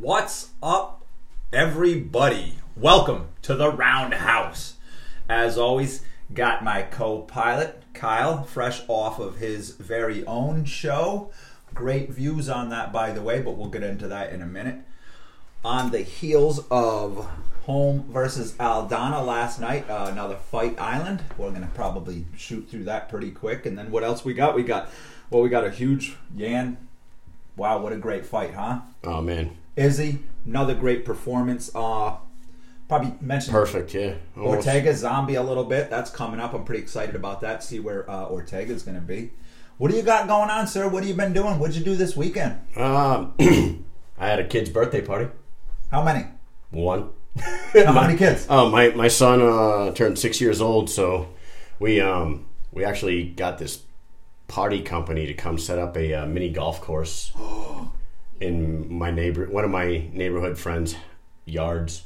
What's up, everybody? Welcome to the Roundhouse. As always, got my co pilot, Kyle, fresh off of his very own show. Great views on that, by the way, but we'll get into that in a minute. On the heels of Holm versus Aldana last night, uh, another fight island. We're going to probably shoot through that pretty quick. And then what else we got? We got, well, we got a huge Jan. Wow, what a great fight, huh? Oh man, Izzy, another great performance. Uh, probably mentioned perfect. Yeah, Almost. Ortega Zombie a little bit. That's coming up. I'm pretty excited about that. See where uh, Ortega's going to be. What do you got going on, sir? What have you been doing? What'd you do this weekend? Um, I had a kid's birthday party. How many? One. How many kids? Oh, my my son uh, turned six years old, so we um we actually got this party company to come set up a uh, mini golf course in my neighbor one of my neighborhood friends' yards,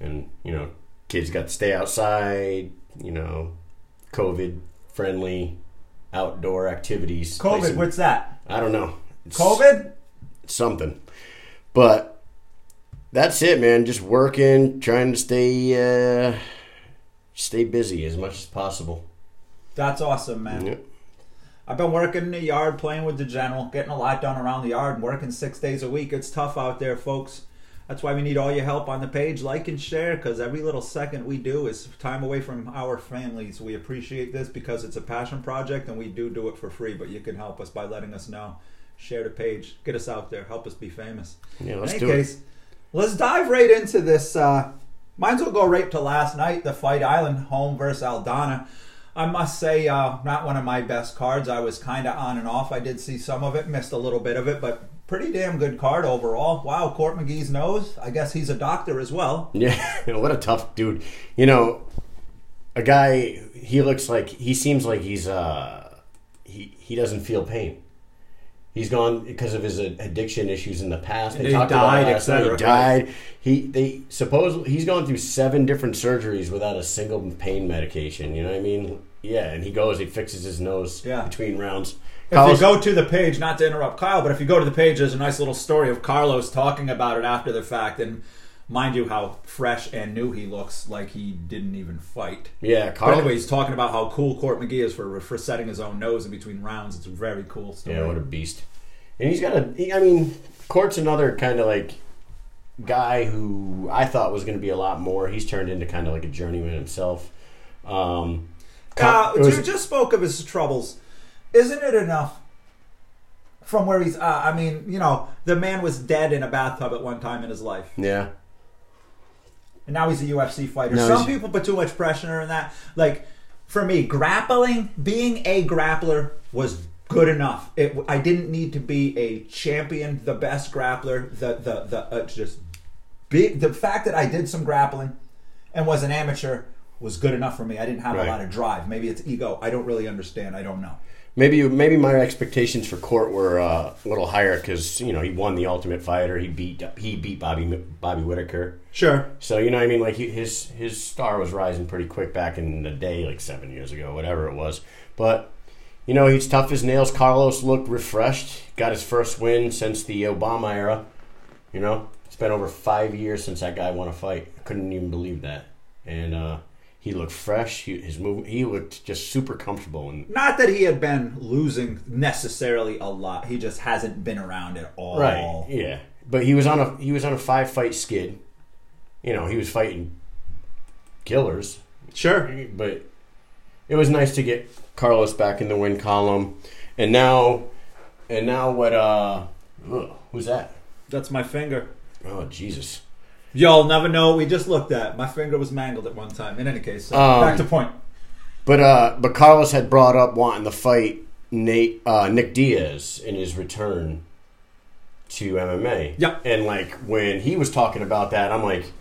and you know kids got to stay outside. You know, COVID friendly outdoor activities. COVID. some- What's that? I don't know. It's- COVID. something. But that's it, man. Just working, trying to stay uh, stay busy as much as possible. That's awesome, man. I've been working in the yard, playing with the general, getting a lot done around the yard, and working six days a week. It's tough out there, folks. That's why we need all your help on the page. Like and share, because every little second we do is time away from our families. We appreciate this because it's a passion project, and we do do it for free. But you can help us by letting us know. Share the page, get us out there, help us be famous. Yeah, let's In do any it. case, let's dive right into this. Uh, might as well go right to last night, the Fight Island Holm versus Aldana. I must say, uh, not one of my best cards. I was kind of on and off. I did see some of it, missed a little bit of it, but pretty damn good card overall. Wow, Court McGee's nose. I guess he's a doctor as well. Yeah, what a tough dude. You know, a guy. He looks like he seems like he's uh he he doesn't feel pain. He's gone because of his addiction issues in the past. And he died, about last night. He died. He they supposedly he's gone through seven different surgeries without a single pain medication. You know what I mean? Yeah, and he goes, he fixes his nose Yeah. between rounds. If Carlos- you go to the page, not to interrupt Kyle, but if you go to the page, there's a nice little story of Carlos talking about it after the fact. And mind you, how fresh and new he looks, like he didn't even fight. yeah, But Carlos. anyway, he's talking about how cool Court McGee is for for setting his own nose in between rounds. It's a very cool story. Yeah, what a beast. And he's got a. he- I mean, Court's another kind of like guy who I thought was going to be a lot more. He's turned into kind of like a journeyman himself. Um, Uh, it was- you just spoke of his troubles. Isn't it enough from where he's? Uh, I mean, you know, the man was dead in a bathtub at one time in his life, yeah, and now he's a UFC fighter. No, Some he's- people put too much pressure on that. Like for me, grappling, being a grappler was good enough. It, I didn't need to be a champion, the best grappler, the the the uh, just big. The fact that I did some grappling and was an amateur was good enough for me. I didn't have Right. a lot of drive. Maybe it's ego. I don't really understand. I don't know. maybe maybe my expectations for Court were uh, a little higher because you know he won the Ultimate Fighter. He beat he beat Bobby Bobby Whitaker. Sure. So you know, what I mean, like he, his his star was rising pretty quick back in the day, like seven years ago, whatever it was. But you know, he's tough as nails. Carlos looked refreshed. Got his first win since the Obama era. You know, it's been over five years since that guy won a fight. I couldn't even believe that. And uh, he looked fresh. He, his move, he looked just super comfortable. And Not that he had been losing necessarily a lot. He just hasn't been around at all. right, yeah. But he was on a he was on a five fight skid. You know, he was fighting killers. Sure. but it was nice to get Carlos back in the win column, and now, and now what? Uh, who's that? That's my finger. Oh Jesus! Y'all never know what we just looked at. My finger was mangled at one time. In any case, so Um, back to point. But uh, but Carlos had brought up wanting to fight Nate uh, Nick Diaz in his return to MMA. Yep. and like when he was talking about that, I'm like,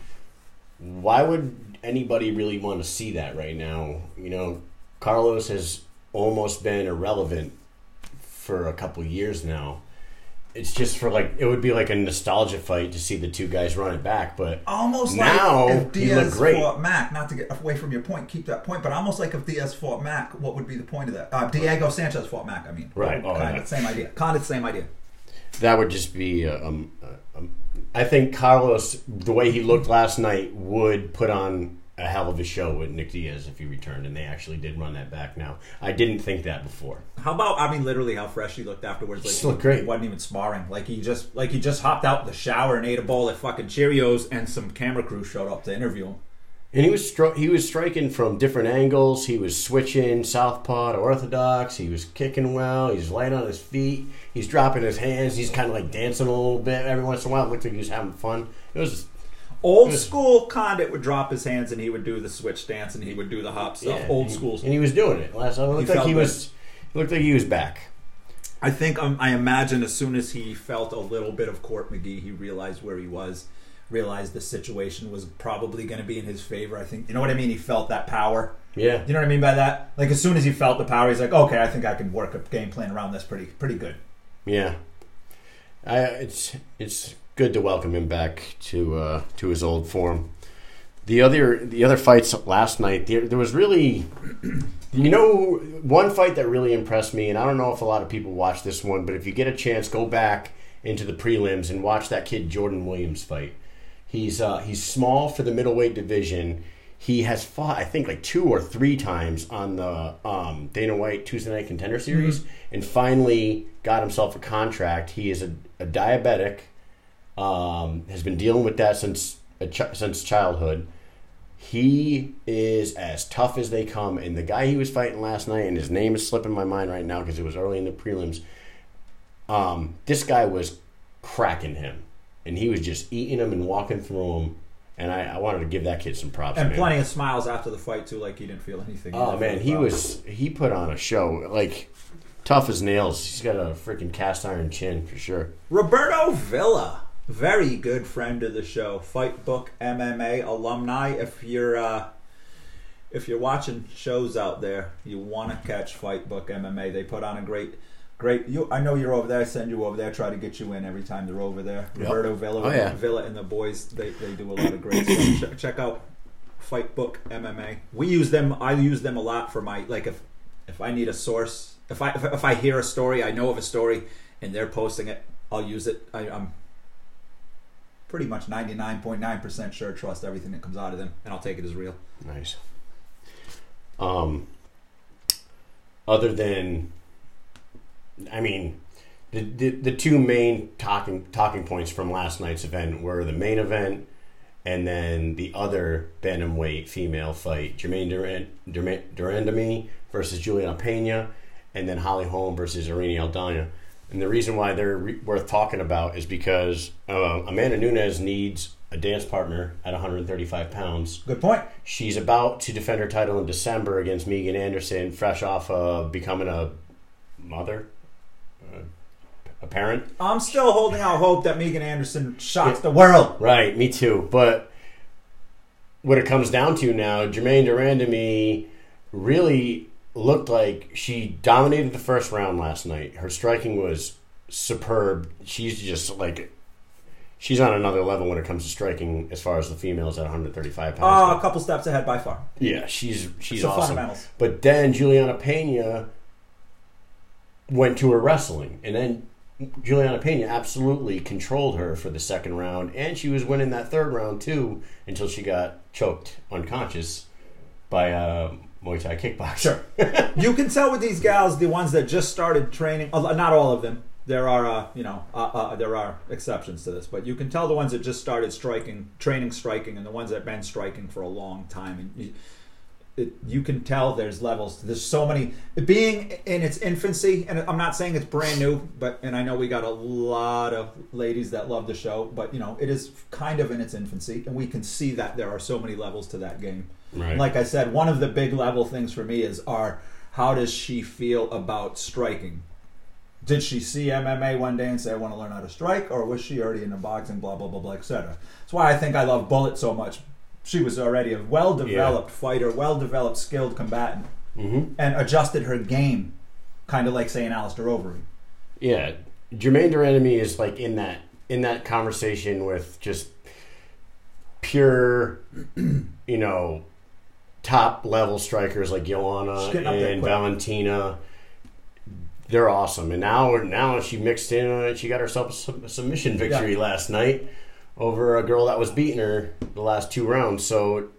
why would anybody really want to see that right now? You know, Carlos has almost been irrelevant for a couple years now. It's just for like it would be like a nostalgia fight to see the two guys run it back, but Almost now like if he looked Diaz great. fought Mac. Not to get away from your point, keep that point. But almost like if Diaz fought Mac, what would be the point of that? Uh, Diego Sanchez fought Mac. I mean, Right. Oh, kind yeah. of same idea. Kind of the same idea. that would just be uh, um, uh, um, I think Carlos, the way he looked last night, would put on a hell of a show with Nick Diaz if he returned, and they actually did run that back. Now, I didn't think that before. How about I mean, literally how fresh he looked afterwards. Like Just looked great. He wasn't even sparring. Like he just like he just hopped out the shower and ate a bowl of fucking Cheerios, and some camera crew showed up to interview him. And he was stri- he was striking from different angles. He was switching southpaw to orthodox. He was kicking well. He's light on his feet. He's dropping his hands. He's kind of like dancing a little bit every once in a while. It looked like he was having fun. It was Old school Condit would drop his hands and he would do the switch dance and he would do the hop stuff. yeah, Old and- school. and he was doing it last. It looked like felt he was. It looked like he was back. I think um, I imagine as soon as he felt a little bit of Court McGee, he realized where he was, realized the situation was probably going to be in his favor. I think you know what I mean. He felt that power. Yeah, You know what I mean by that? Like as soon as he felt the power, he's like, okay, I think I can work a game plan around this pretty pretty good. yeah. I, it's it's good to welcome him back to uh, to his old form. The other the other fights last night, there, there was really, you know, one fight that really impressed me, and I don't know if a lot of people watch this one, but if you get a chance, go back into the prelims and watch that kid Jordan Williams fight. He's uh, he's small for the middleweight division. He has fought, I think, like two or three times on the um, Dana White Tuesday Night Contender Series, and finally got himself a contract. He is a, a diabetic, um, has been dealing with that since ch- since childhood. He is as tough as they come, and the guy he was fighting last night, and his name is slipping my mind right now because it was early in the prelims. Um, this guy was cracking him, and he was just eating him and walking through him. And I, I wanted to give that kid some props. And man. plenty of smiles after the fight too, like he didn't feel anything. Oh man, he was he put on a show like tough as nails. He's got a freaking cast iron chin for sure. Roberto Villa, very good friend of the show, Fight Book MMA alumni. If you're uh, if you're watching shows out there, you want to catch Fight Book MMA. They put on a great, great. You, I know you're over there. I send you over there. Try to get you in every time they're over there. Yep. Roberto Villa, Oh, yeah. Villa and the boys. They they do a lot of great stuff. Check, check out Fight Book MMA. We use them. I use them a lot for my like if if I need a source. If I if, if I hear a story, I know of a story, and they're posting it, I'll use it. I, I'm pretty much ninety nine point nine percent sure trust everything that comes out of them, and I'll take it as real. Nice. Um, other than, I mean, the, the the two main talking talking points from last night's event were the main event and then the other bantamweight female fight, Germaine Duran, Durand- de Randamie versus Julianna Peña, and then Holly Holm versus Irene Aldana. And the reason why they're re- worth talking about is because uh, Amanda Nunes needs a dance partner at 135 pounds. Good point. She's about to defend her title in December against Megan Anderson, fresh off of becoming a mother, uh, a parent. I'm still holding out hope that Megan Anderson shocks the world. Right, me too. But what it comes down to now, Germaine Durand to me really looked like she dominated the first round last night. Her striking was superb. She's just like she's on another level when it comes to striking as far as the females at 135 pounds. Uh, a couple steps ahead by far. Yeah, she's she's The awesome. fundamentals. But then Julianna Peña went to her wrestling, and then Julianna Peña absolutely controlled her for the second round, and she was winning that third round too until she got choked unconscious by a Muay Thai kickboxer. Sure. you can tell with these gals, the ones that just started training, not all of them. There are, uh, you know, uh, uh, there are exceptions to this, but you can tell the ones that just started striking, training striking, and the ones that have been striking for a long time. And you, it, you can tell there's levels. There's so many. Being in its infancy, and I'm not saying it's brand new, but and I know we got a lot of ladies that love the show, but you know, it is kind of in its infancy, and we can see that there are so many levels to that game. Right. Like I said, one of the big level things for me is are how does she feel about striking? Did she see MMA one day and say I want to learn how to strike, or was she already into boxing? Blah blah blah blah, etc. That's why I think I love Bullet so much. She was already a well developed fighter, well developed, skilled combatant, hmm and adjusted her game, kind of like saying Alistair Overeem. Yeah, Germaine de Randamie is like in that in that conversation with just pure, you know, top level strikers like Joanna She's getting up there and. Valentina. They're awesome, and now now she mixed in. Uh, she got herself a sub- submission victory Yeah. last night over a girl that was beating her the last two rounds. So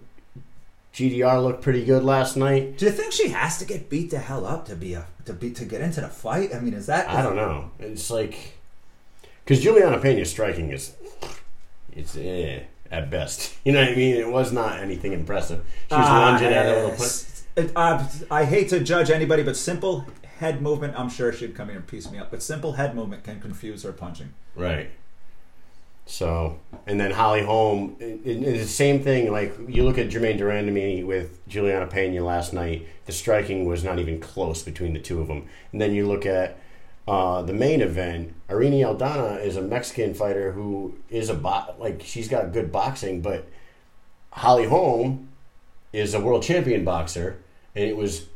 GDR looked pretty good last night. Do you think she has to get beat the hell up to be a to be to get into the fight? I mean, is that? I don't know. It's like because Julianna Peña's striking is it's eh, at best. You know what I mean? It was not anything impressive. She was Ah, lunging at a little punch. yes. It- uh, I hate to judge anybody, but simple head movement. I'm sure she'd come here and piece me up. But simple head movement can confuse her punching. Right. So, and then Holly Holm, it, it- it's the same thing. Like you look at Germaine de Randamie with Julianna Peña last night, the striking was not even close between the two of them. And then you look at uh, the main event. Irene Aldana is a Mexican fighter who is a bo- like she's got good boxing, but Holly Holm is a world champion boxer, and it was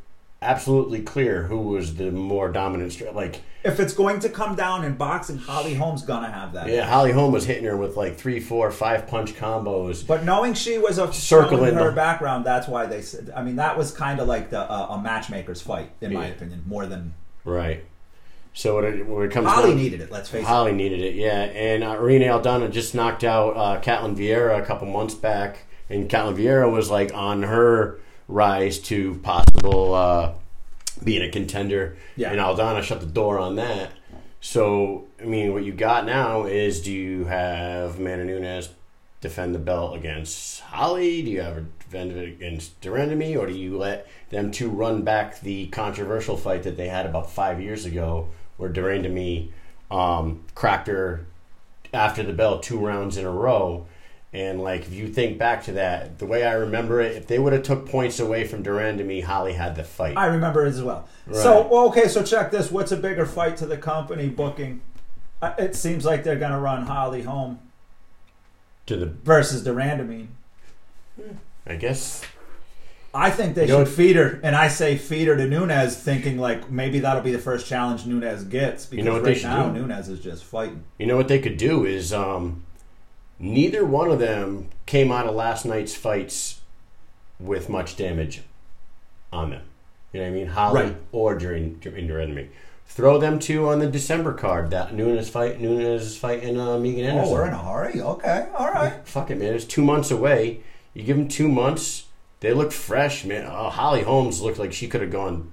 absolutely clear who was the more dominant. Stri- like If it's going to come down in boxing, Holly Holm's gonna have that. Yeah, Holly Holm was hitting her with like three, four, five punch combos. But knowing she was a Circling her the- background, that's why they said. I mean, that was kind of like the uh, a matchmaker's fight, in my opinion, more than Right. So when it, when it comes Holly down, needed it. Let's face it. Holly needed it, yeah. And uh, Irene Aldana just knocked out uh, Ketlen Vieira a couple months back, and Ketlen Vieira was like on her rise to possible uh, being a contender. Yeah. And Aldana shut the door on that. So I mean, what you got now is do you have Amanda Nunes defend the belt against Holly? Do you have her defend it against de Randamie, or do you let them two run back the controversial fight that they had about five years ago, where de Randamie um, cracked her after the bell two rounds in a row? And like, if you think back to that, the way I remember it, if they would have took points away from de Randamie, Holly had the fight. I remember it as well. Right. So okay, so check this. What's a bigger fight to the company booking? Uh, It seems like they're gonna run Holly Holm to the, versus de Randamie. I guess I think they You should feed her, and I say feed her to Nunes, thinking like maybe that'll be the first challenge Nunes gets. Because know what right they now do? Nunes is just fighting. You know what they could do is um, neither one of them came out of last night's fights with much damage on them. You know what I mean? Holly Right. or during during their enemy. Throw them two on the December card. That Nunes fight, Nunes is fighting uh, Megan Anderson. Oh, we're in a hurry. Okay, all right. Fuck it, man. It's two months away. You give them two months. They look fresh, man. Oh, Holly Holmes looked like she could have gone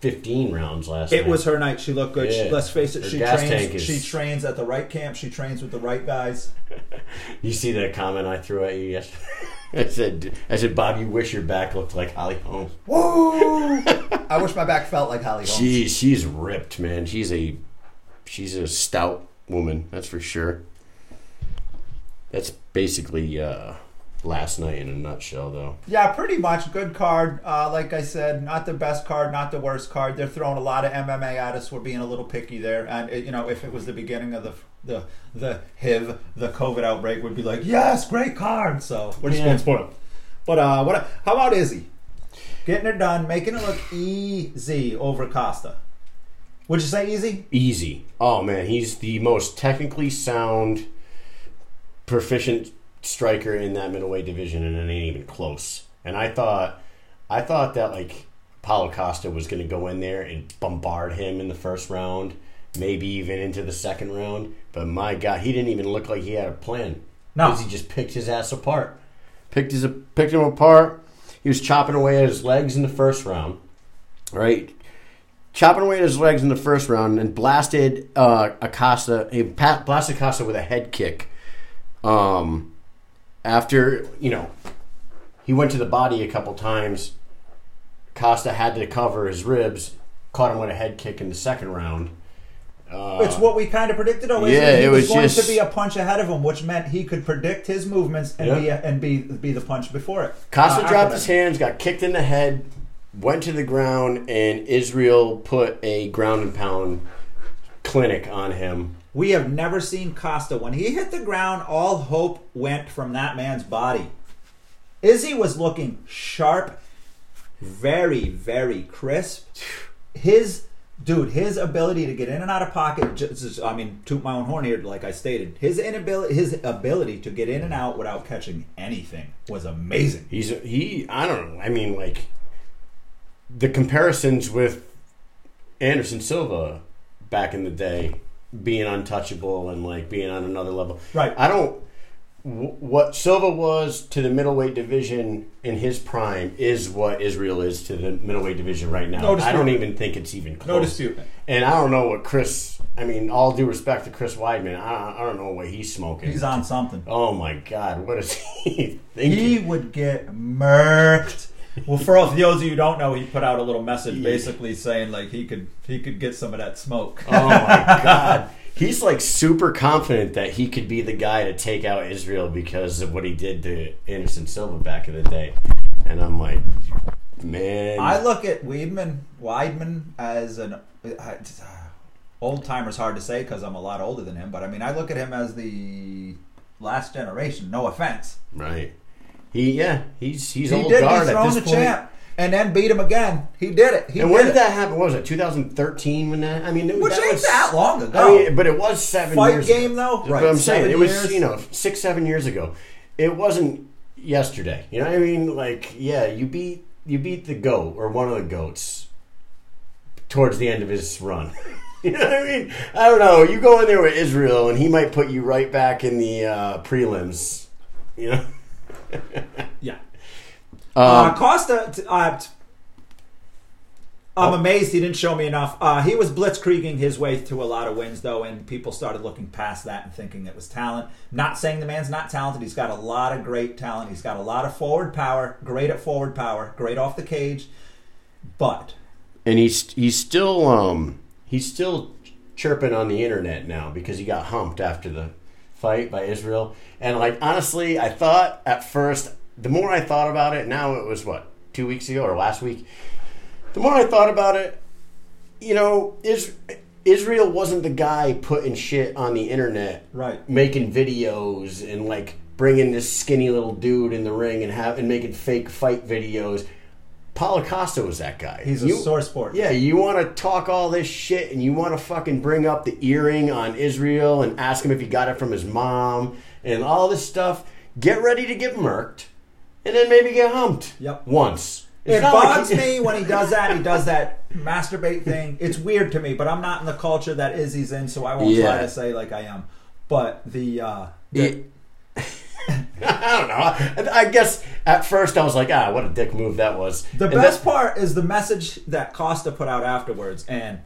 fifteen rounds last night. It night. was her night. She looked good. She, let's face it. Her She gas trains. tank is- She trains at the right camp. She trains with the right guys. You see that comment I threw at you yesterday? I said, I said, Bob, you wish your back looked like Holly Holm's. Woo! I wish my back felt like Holly Holm's. She, she's ripped, man. She's a, she's a stout woman. That's for sure. That's basically uh, last night in a nutshell, though. Yeah, pretty much. Good card. Uh, like I said, not the best card, not the worst card. They're throwing a lot of MMA at us. We're being a little picky there. And uh, you know, if it was the beginning of the the the HIV, the COVID outbreak, we'd be like, yes, great card. So we're just Yeah. spoiled. But uh, what? How about Izzy? Getting it done, making it look easy over Costa. Would you say easy? Easy. Oh man, he's the most technically sound, proficient striker in that middleweight division, and it ain't even close. And I thought, I thought that like Paulo Costa was going to go in there and bombard him in the first round, maybe even into the second round. But my God, he didn't even look like he had a plan. No. because he just picked his ass apart. Picked his picked him apart. He was chopping away at his legs in the first round, right? chopping away at his legs in the first round and blasted uh, Acosta. He blasted Acosta with a head kick. Um, after you know, he went to the body a couple times. Costa had to cover his ribs. Caught him with a head kick in the second round. Uh, It's what we kind of predicted. Oh, yeah, He it was, was going just- to be a punch ahead of him, which meant he could predict his movements and Yeah. be a, and be be the punch before it. Costa Uh, dropped his hands, got kicked in the head, went to the ground, and Israel put a ground and pound clinic on him. We have never seen Costa. When he hit the ground, all hope went from that man's body. Izzy was looking sharp, very, very crisp. His dude, his ability to get in and out of pocket. Just, I mean, toot my own horn here, like I stated. His inability, his ability to get in and out without catching anything was amazing. He's he. I don't know. I mean, like the comparisons with Anderson Silva back in the day, being untouchable and like being on another level. Right. I don't. w- what Silva was to the middleweight division in his prime is what Israel is to the middleweight division right now. No. I don't even think it's even close. No dispute. And I don't know what Chris. I mean, all due respect to Chris Weidman, I, I don't know what he's smoking. He's on something. Oh my God, what is he thinking? He would get murked. Well, for those of you who don't know, he put out a little message Yeah. basically saying like he could he could get some of that smoke. Oh my god. He's like super confident that he could be the guy to take out Israel because of what he did to Anderson Silva back in the day. And I'm like, man. I look at Weidman Weidman as an uh, old timer's hard to say because I'm a lot older than him, but I mean I look at him as the last generation. No offense. right. He yeah, he's he's he old did guard at dethrone this the point. champ and then beat him again. He did it. He And did when did that happen? What was it 2013 when that? I mean, it, Which that ain't was, that long ago. I mean, but it was seven Fight years game, ago. though? Right, I'm saying. It was you know six seven years ago. It wasn't yesterday. You know what I mean? Like yeah, you beat you beat the goat or one of the goats towards the end of his run. you know what I mean? I don't know. You go in there with Israel, and he might put you right back in the uh, prelims. You know. Yeah. Um, uh, Costa, uh, I'm amazed he didn't show me enough. Uh, he was blitzkrieging his way to a lot of wins, though, and people started looking past that and thinking it was talent. Not saying the man's not talented. He's got a lot of great talent. He's got a lot of forward power. Great at forward power. Great off the cage. But and he's he's still um he's still chirping on the internet now because he got humped after the fight by Israel. And like honestly, I thought at first the more I thought about it, now it was what two weeks ago or last week. The more I thought about it, you know, is Israel wasn't the guy putting shit on the internet, Right. Making videos and like bringing this skinny little dude in the ring and have and making fake fight videos. Paulo Costa was that guy. he's a You- sore sport. yeah, you want to talk all this shit and you want to fucking bring up the earring on Israel and ask him if he got it from his mom and all this stuff. Get ready to get murked and then maybe get humped. Yep. Once. It not like bugs he- me when he does that. He does that masturbate thing. It's weird to me, but I'm not in the culture that Izzy's in, so I won't Yeah. try to say like I am. But the uh, the, It- I don't know. I guess at first I was like, ah, what a dick move that was. The And best that- part is the message that Costa put out afterwards, and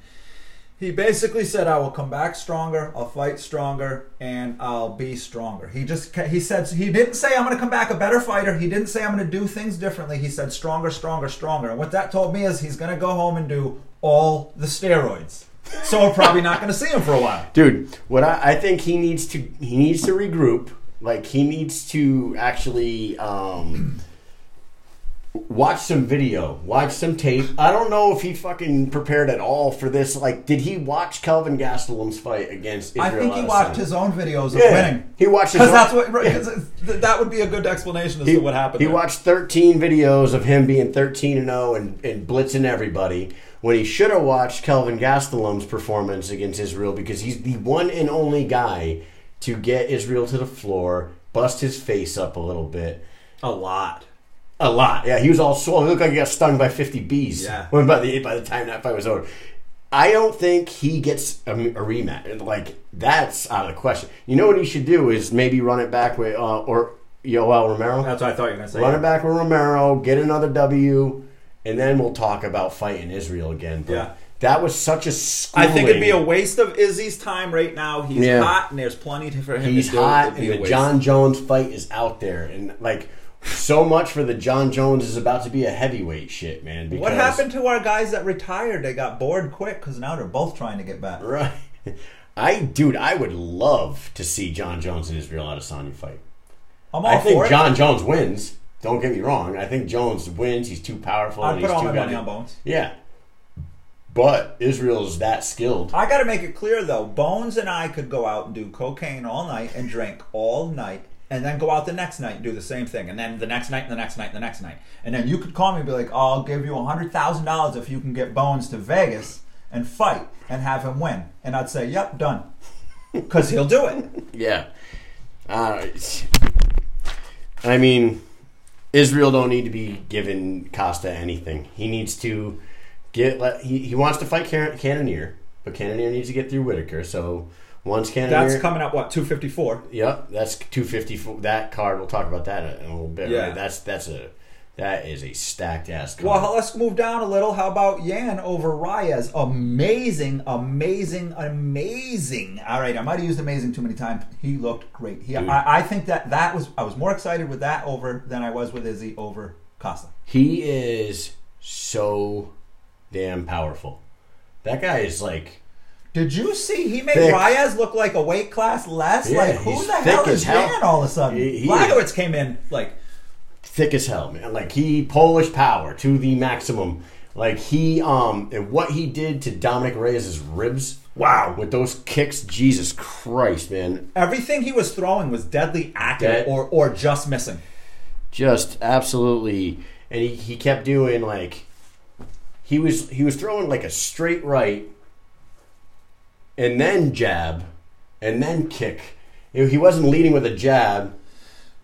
he basically said, "I will come back stronger. I'll fight stronger, and I'll be stronger." He just he said he didn't say I'm going to come back a better fighter. He didn't say I'm going to do things differently. He said stronger, stronger, stronger. And what that told me is he's going to go home and do all the steroids. So we're probably not going to see him for a while. dude what I, I think he needs to he needs to regroup like he needs to actually um watch some video watch some tape i don't know if he fucking prepared at all for this like did he watch kelvin gastelum's fight against I think he Adesanya? watched his own videos of yeah. winning. he watched Because that's what th- that would be a good explanation as he, to what happened. he there. watched 13 videos of him being 13 and 0 and, and blitzing everybody when he should have watched Kelvin Gastelum's performance against Israel because he's the one and only guy to get Israel to the floor, bust his face up a little bit. a lot. A lot. Yeah, he was all swollen. He looked like he got stung by 50 bees. Yeah. When by the by the time that fight was over. I don't think he gets a, a rematch. Like that's out of the question. You know what he should do is maybe run it back with uh, or Yoel Romero. That's what I thought you were going to say. Run it back with Romero, get another W, and then we'll talk about fighting Israel again. But Yeah. That was such a I schooling. think it'd be a waste of Izzy's time right now. He's Yeah. hot, and there's plenty for him He's to do. hot, and the. Jon Jones fight is out there, and like so much for the Jon Jones is about to be a heavyweight shit, man. Because, What happened to our guys that retired? They got bored quick because now they're both trying to get back. Right. I, dude, I would love to see Jon Jones and Israel Adesanya fight. I'm all I think for it. Jon Jones wins. Don't get me wrong. I think Jones wins. He's too powerful. And put he's all too my money on Bones. Yeah. But Israel's that skilled. I got to make it clear though, Bones and I could go out and do cocaine all night and drink all night, and then go out the next night and do the same thing, and then the next night, and the next night, and the next night, and then you could call me and be like, oh, "I'll give you a hundred thousand dollars if you can get Bones to Vegas and fight and have him win," and I'd say, "Yep, done," because he'll do it. Yeah. Uh, I mean, Israel don't need to be giving Costa anything. He needs to get. Let, he he wants to fight Can- Cannonier, but Cannonier needs to get through Whittaker. So once Cannonier, That's coming up what two fifty four. Yep, that's two fifty. That card. We'll talk about that in a little bit. Yeah. right? That's that's a that is a stacked ass card. Well, let's move down a little. How about Jan over Reyes? Amazing, amazing, amazing. All right, I might have used amazing too many times. He looked great. He, I, I think that that was. I was more excited with that over than I was with Izzy over Costa. he is so damn powerful. That guy is like Did you see he made Thick. Reyes look like a weight class less? Yeah, like who the hell is hell. All of a sudden? He- he- Blachowicz came in like thick as hell, man. Like he Polish power to the maximum. Like he um and what he did to Dominick Reyes' ribs. Wow. With those kicks, Jesus Christ, man. everything he was throwing was deadly accurate Dead. or or just missing. just absolutely and he, he kept doing like he was he was throwing like a straight right and then jab and then kick he wasn't leading with a jab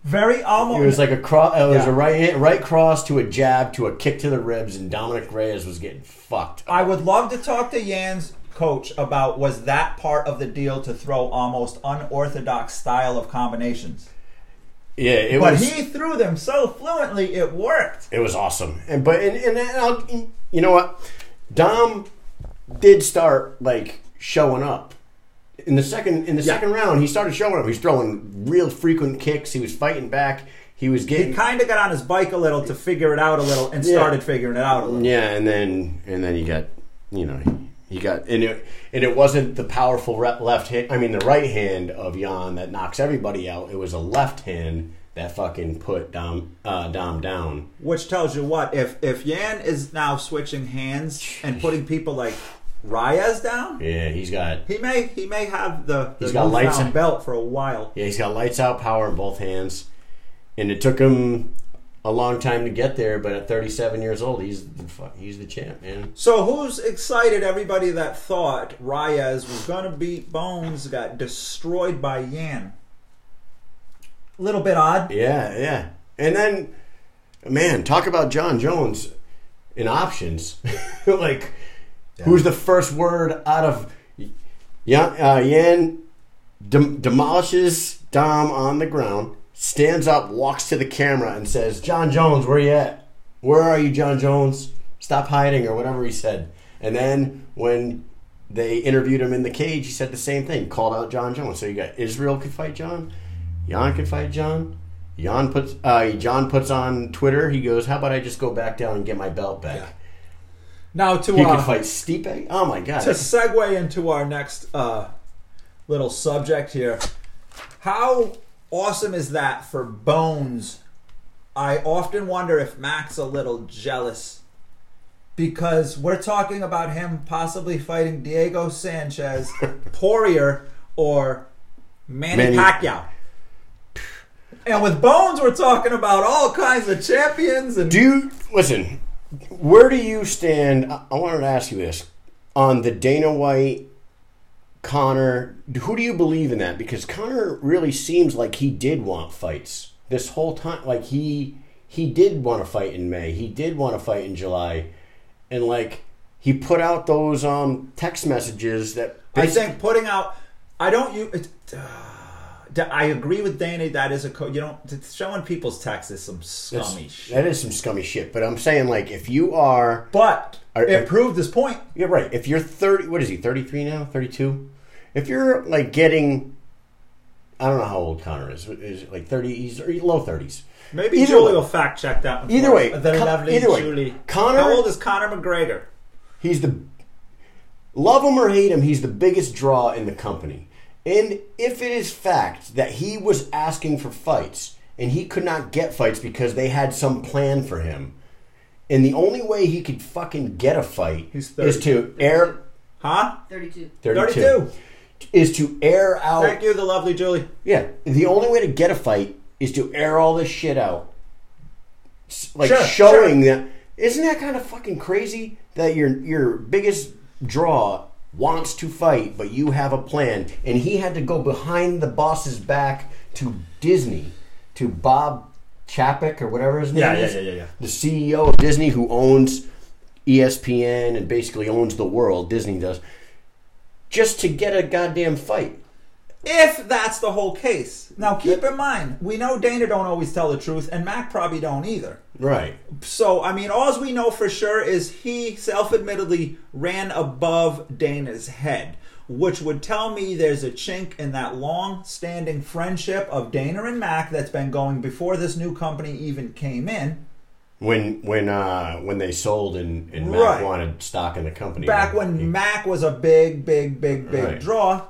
Very almost. it was like a cross it was Yeah. a right right cross to a jab to a kick to the ribs and Dominick Reyes was getting fucked I would love to talk to Jan's coach about was that part of the deal to throw almost unorthodox style of combinations. Yeah it But was he threw them so fluently it worked. It was awesome, and but and, and, I'll, you know what, Dom did start like showing up in the second in the Yeah. second round. He started showing up. He was throwing real frequent kicks. He was fighting back. He was getting. He kind of got on his bike a little to figure it out a little and Yeah. started figuring it out a little. yeah, and then and then you got you know you got and it and it wasn't the powerful left hand. I mean the right hand of Jan that knocks everybody out. It was a left hand that fucking put Dom uh, Dom down. Which tells you what if if Jan is now switching hands and putting people like Reyes down, Yeah, he's got he may he may have the, the He's got lights in- belt for a while. Yeah, he's got lights out power in both hands, and it took him a long time to get there. But at 37 years old, he's the, he's the champ, man. So who's excited? Everybody that thought Reyes was gonna beat Bones got destroyed by Jan. A little bit odd. Yeah, yeah. And then, man, talk about Jon Jones in options. like, who's the first word out of Jan? Uh, Jan dem- demolishes Dom on the ground, stands up, walks to the camera, and says, "Jon Jones, where you at? Where are you, Jon Jones? Stop hiding," or whatever he said. And then when they interviewed him in the cage, he said the same thing. Called out Jon Jones. So you got Israel could fight Jon, Jan could fight Jon. Jan puts uh, Jon puts on Twitter. He goes, "How about I just go back down and get my belt back?" Yeah. Now to He uh, could fight Stipe. Oh my god! to segue into our next uh, little subject here. How awesome is that for Bones? I often wonder if Mac's a little jealous because we're talking about him possibly fighting Diego Sanchez, Poirier, or Manny, Manny- Pacquiao. And with Bones, we're talking about all kinds of champions and Do you listen? Where do you stand? I I wanted to ask you this on the Dana White, Conor. Who do you believe in that? Because Conor really seems like he did want fights this whole time. Like he he did want to fight in May. He did want to fight in July, and like he put out those um text messages that I think putting out. I don't you. It, uh, I agree with Danny. That is a co- you know showing people's texts is some scummy shit. That is some scummy shit. But I'm saying like if you are But Are- it are- proved his point. Yeah, right. If you're 30, what is he, 33 now? 32? If you're like getting, I don't know how old Conor is. Is it like 30? He's or low 30s. Maybe Either Julie way. will fact check that. one Either way, us. the Con- lovely either way, Julie. Conor- How old is Conor McGregor? He's the, love him or hate him, he's the biggest draw in the company. And if it is fact that he was asking for fights and he could not get fights because they had some plan for him, and the only way he could fucking get a fight He's is to air. Huh? 32. 32, 32. Is to air out. Thank you, the lovely Julie. Yeah, the only way to get a fight is to air all this shit out, like Sure, showing that. Isn't that kind of fucking crazy that your your biggest draw wants to fight, but you have a plan, and he had to go behind the boss's back to Disney, to Bob Chapek or whatever his name Yeah, yeah, is, yeah, yeah, yeah. the CEO of Disney who owns ESPN and basically owns the world. Disney does, just to get a goddamn fight. If that's the whole case. Now keep in mind, we know Dana don't always tell the truth, and Mac probably don't either. Right. So, I mean, all we know for sure is he self admittedly ran above Dana's head, which would tell me there's a chink in that long standing friendship of Dana and Mac that's been going before this new company even came in. When when uh when they sold and, and Mac Right. wanted stock in the company. Back when Mac was a big, big, big, big Right. draw.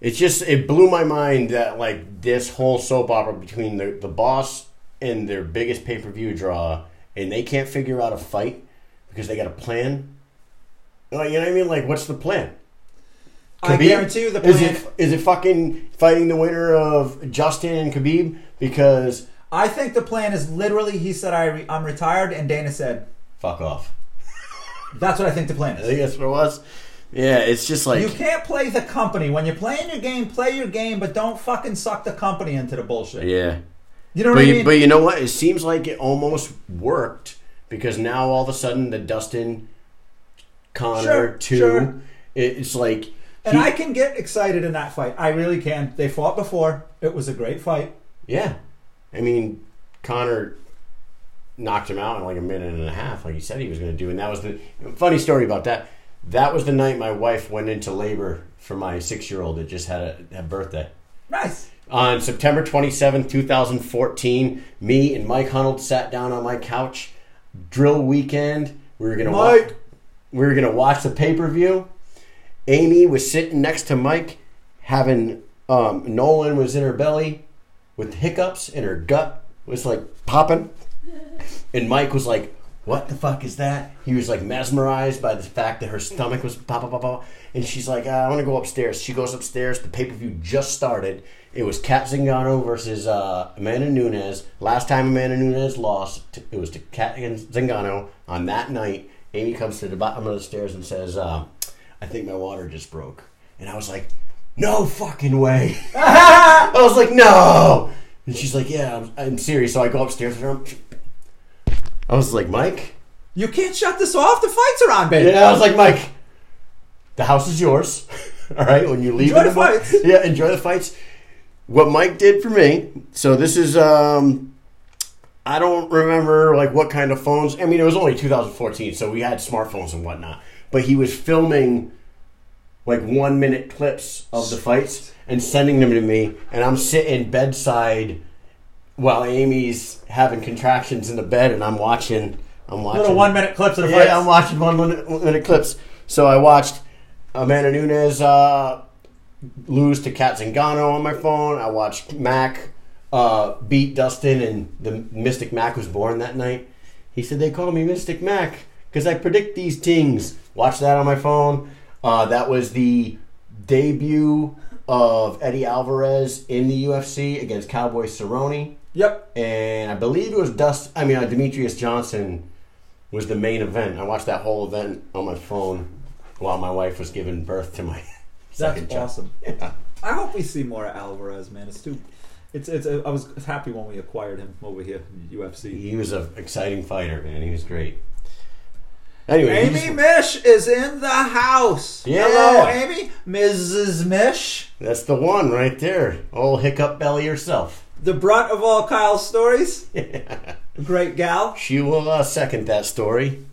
It's just it blew my mind that like this whole soap opera between the the boss and their biggest pay per view draw, and they can't figure out a fight because they got a plan. Like, you know what I mean? Like, what's the plan? I Khabib? guarantee you the Is plan. it is it fucking fighting the winner of Justin and Khabib? Because I think the plan is literally he said, I re- I'm retired, and Dana said, fuck off. that's what I think the plan I is. think that's what it was. Yeah, it's just like You can't play the company. When you're playing your game, play your game, but don't fucking suck the company into the bullshit. yeah. You know what But I you, mean? but you know what? It seems like it almost worked because now all of a sudden the Dustin Conor Sure, two, sure. it- it's like and he- I can get excited in that fight. I really can. They fought before. It was a great fight. yeah. I mean, Conor knocked him out in like a minute and a half, like he said he was going to do, and that was the funny story about that. That was the night my wife went into labor for my six year old that just had a, a birthday. Nice. On September 27th, 2014, me and Mike Hunold sat down on my couch. Drill weekend. We were gonna Mike. Wa- we were gonna watch the pay per view. Amy was sitting next to Mike, having um, Nolan was in her belly with hiccups, and her gut was like popping. And Mike was like, "What the fuck is that?" He was like mesmerized by the fact that her stomach was pop pop pop pop. And she's like, uh, "I want to go upstairs." She goes upstairs. The pay per view just started. It was Cat Zingano versus uh, Amanda Nunes. Last time Amanda Nunes lost, it was to Cat Zingano on that night. Amy comes to the bottom of the stairs and says, uh, "I think my water just broke." And I was like, "No fucking way!" I was like, "No!" And she's like, "Yeah, I'm, I'm serious." So I go upstairs with her. I was like, "Mike." You can't shut this off. The fights are on, baby. Yeah, I was like, Mike, the house is yours. All right, when you leave Enjoy the mo- fights. Yeah, enjoy the fights. What Mike did for me. So this is um I don't remember like what kind of phones. I mean, it was only 2014, so we had smartphones and whatnot. But he was filming like one minute clips of the fights and sending them to me, and I'm sitting bedside while Amy's having contractions in the bed, and I'm watching. I'm watching Little one minute clips of the fights. yeah, I'm watching one minute, one minute clips. So I watched Amanda Nunes uh, lose to Cat Zingano on my phone. I watched Mac uh, beat Dustin, and the Mystic Mac was born that night. He said they call me Mystic Mac because I predict these things. Watch that on my phone. Uh, that was the debut of Eddie Alvarez in the UFC against Cowboy Cerrone Yep. and I believe it was Dust. I mean, uh, Demetrious Johnson was the main event. I watched that whole event on my phone while my wife was giving birth to my That's awesome. Yeah. I hope we see more Alvarez, man. It's too. It's it's. I was happy when we acquired him over here in UFC. He was an exciting fighter, man. He was great. Anyway, Amy Mish is in the house. Yeah. Hello, Amy. Mrs. Mish. that's the one right there. Old hiccup belly herself. The brunt of all Kyle's stories. Great gal. She will uh, second that story.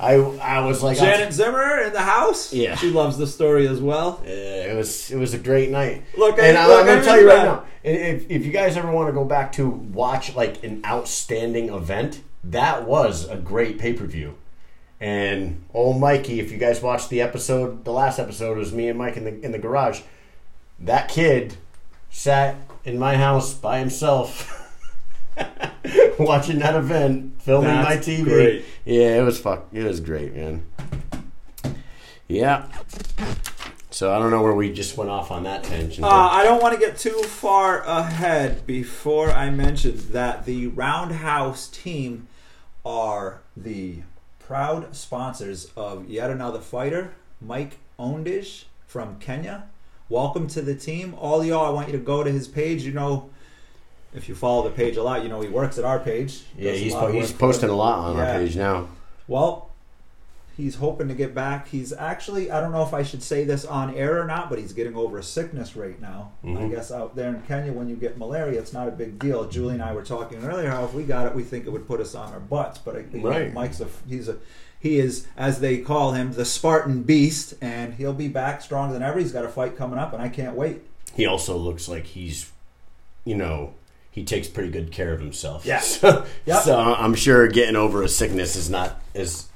I I was like, Janet Zimmer in the house. Yeah. She loves the story as well. Uh, it was it was a great night. Look, and I- I'm going to tell you right now, if, if you guys ever want to go back to watch like an outstanding event, that was a great pay per view. And old Mikey, if you guys watched the episode, the last episode was me and Mike in the in the garage. That kid sat in my house by himself. Watching that event, filming my TV. great. Yeah, it was fuck. It was great, man. Yeah. So I don't know where we just went off on that tangent. Uh, I don't want to get too far ahead before I mention that the Roundhouse team are the proud sponsors of yet another fighter, Mike Ondish from Kenya. Welcome to the team. All y'all, I want you to go to his page. You know, if you follow the page a lot, you know he works at our page. yeah, he's po- he's posting a lot on Yeah. our page now. Well, He's hoping to get back. He's actually, I don't know if I should say this on air or not, but he's getting over a sickness right now. I Mhm. guess out there in Kenya, when you get malaria, it's not a big deal. Julie and I were talking earlier how if we got it, we think it would put us on our butts. But I Right. Mike's a he's a he is as they call him the Spartan Beast, and he'll be back stronger than ever. He's got a fight coming up, and I can't wait. He also looks like he's, you know, he takes pretty good care of himself. Yeah. So, Yep. so I'm sure getting over a sickness is not as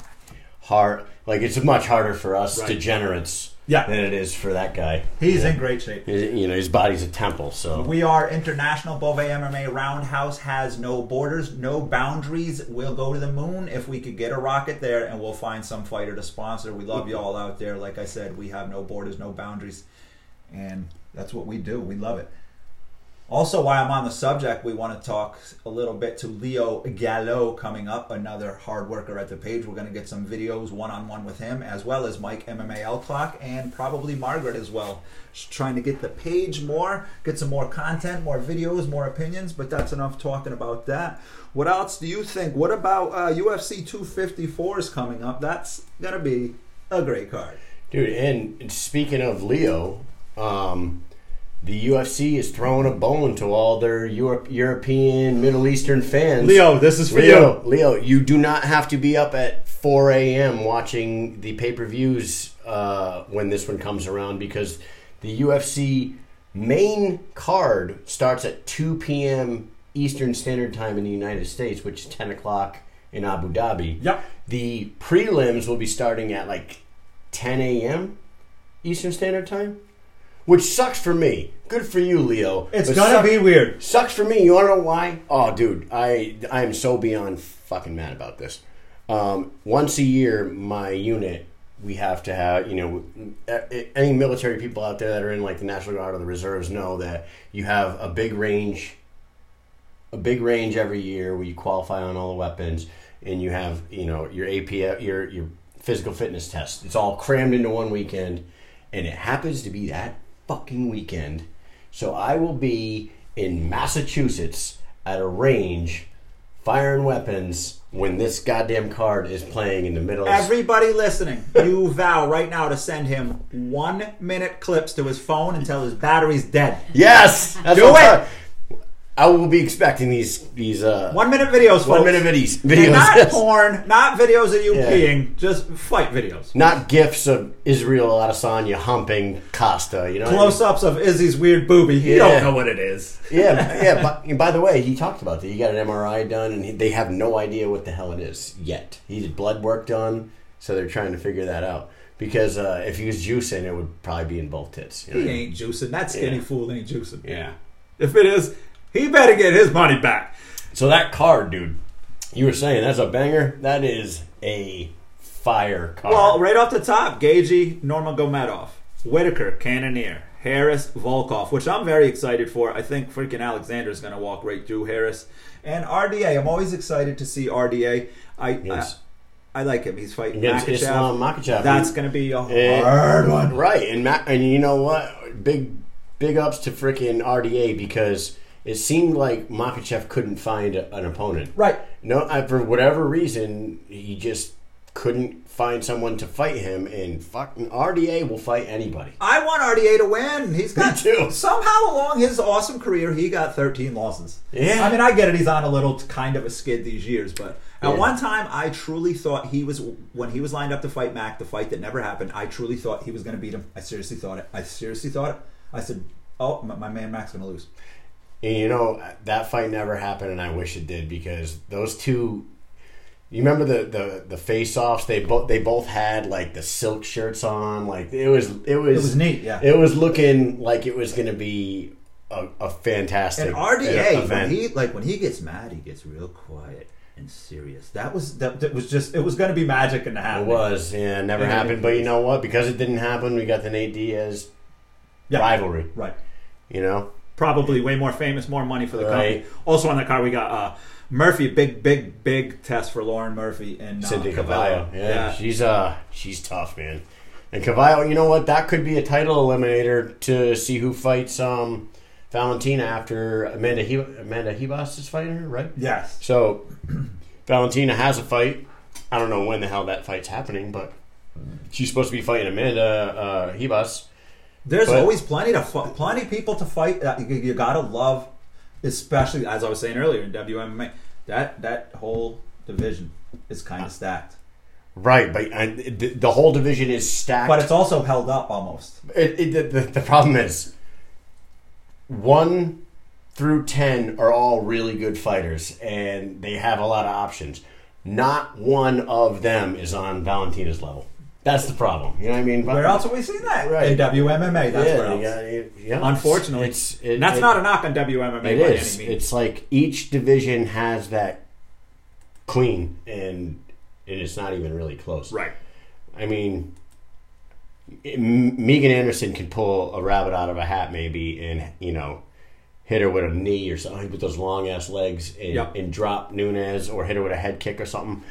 hard. Like it's much harder for us Right. degenerates Yeah. than it is for that guy. He's Yeah. in great shape. You know, his body's a temple. So We are international. Beauvais MMA Roundhouse has no borders, no boundaries. We'll go to the moon if we could get a rocket there, and we'll find some fighter to sponsor. We love mm-hmm. you all out there. Like I said, we have no borders, no boundaries, and that's what we do. We love it. Also, while I'm on the subject, we want to talk a little bit to Leo Gallo coming up, another hard worker at the page. We're going to get some videos one on one with him, as well as Mike MMAL Clock and probably Margaret as well. Just trying to get the page more, get some more content, more videos, more opinions, but that's enough talking about that. What else do you think? What about uh, UFC 254 is coming up? That's going to be a great card. Dude, and speaking of Leo, um, the UFC is throwing a bone to all their Europe, European, Middle Eastern fans. Leo, this is for Leo, Leo, you do not have to be up at 4 a.m. watching the pay per views uh, when this one comes around because the UFC main card starts at 2 p.m. Eastern Standard Time in the United States, which is 10 o'clock in Abu Dhabi. Yep. The prelims will be starting at like 10 a.m. Eastern Standard Time, which sucks for me. Good for you, Leo. It's But to suck- be weird. Sucks for me. You want to know why? Oh, dude, I I am so beyond fucking mad about this. Um, once a year, my unit we have to have you know any military people out there that are in like the National Guard or the reserves know that you have a big range, a big range every year where you qualify on all the weapons, and you have you know your APF your your physical fitness test. It's all crammed into one weekend, and it happens to be that fucking weekend. So I will be in Massachusetts at a range firing weapons when this goddamn card is playing in the middle of Everybody listening, you vow right now to send him one minute clips to his phone until his battery's dead. Yes! That's Do it! I will be expecting these these uh One minute videos, one folks. minute videos. And videos. not porn, not videos of you Yeah. peeing, just fight videos. Not gifs of Israel Adesanya humping Costa, you know. what I mean? Close ups of Izzy's weird booby. You Yeah. don't know what it is. Yeah, yeah. But by the way, he talked about that. He got an MRI done, and he, they have no idea what the hell it is yet. He did blood work done, so they're trying to figure that out. Because uh, if he was juicing, it would probably be in both tits. you know He what I mean? ain't juicing. That skinny Yeah. fool ain't juicing. Yeah. If it is, he better get his money back. So that card, dude, you were saying that's a banger. That is a fire card. Well, right off the top, Gaethje, Nurmagomedov, Whittaker, Cannonier, Harris, Volkov, which I'm very excited for. I think freaking Alexander's going to walk right through Harris. And RDA, I'm always excited to see RDA. I Yes. I, I like him. He's fighting Against Makhachev. Islam Makhachev. That's going to be a And- hard one. Right, and Ma- and you know what? Big big ups to freaking RDA because it seemed like Makhachev couldn't find an opponent. Right. No, I, for whatever reason, he just couldn't find someone to fight him, and fucking RDA will fight anybody. I want RDA to win. He's got too. somehow along his awesome career, he got 13 losses. Yeah. I mean, I get it. He's on a little kind of a skid these years, but at Yeah. one time, I truly thought he was when he was lined up to fight Mac, the fight that never happened. I truly thought he was going to beat him. I seriously thought it. I seriously thought it. I said, "Oh, my, my man Mac's going to lose." And you know that fight never happened, and I wish it did because those two. You remember the the the face offs? They both they both had like the silk shirts on. Like it was it was It was neat, yeah. It was looking like it was going to be a, a fantastic And RDA, when event. he like when he gets mad, he gets real quiet and serious. That was that, that was just it was going to be magic in the happen. it was yeah, it never happened. it But you know what? Because it didn't happen, we got the Nate Diaz Yeah. rivalry. right. You know, probably way more famous, more money for the Right. company. Also on the card, we got uh, Murphy, big, big, big test for Lauren Murphy and uh, Cindy Cavallo. Cavallo. Yeah, she's uh she's tough, man. And Cavallo, you know what? That could be a title eliminator to see who fights um Valentina after Amanda he- Amanda Hebos is fighting her, right? Yes. So Valentina has a fight I don't know when the hell that fight's happening, but she's supposed to be fighting Amanda uh, Hebus. There's But- always plenty to fu- plenty of people to fight. Uh, You, you gotta love, especially as I was saying earlier in WMMA, that that whole division is kind of stacked, Right, but and the, the whole division is stacked. but it's also held up almost. It, it, the, the problem is one through ten are all really good fighters, and they have a lot of options. Not one of them is on Valentina's level. That's the problem. You know what I mean? Where else have we seen that? Right. In WMMA, that's yeah, where else. yeah, yeah, yeah. Unfortunately, it's it, that's it- not a knock on WMMA It by is. any means. It's like each division has that queen, and and it's not even really close. right. I mean, M- Megan Anderson can pull a rabbit out of a hat, maybe, and you know, hit her with a knee or something with those long ass legs, and, Yep. and drop Nunes, or hit her with a head kick or something.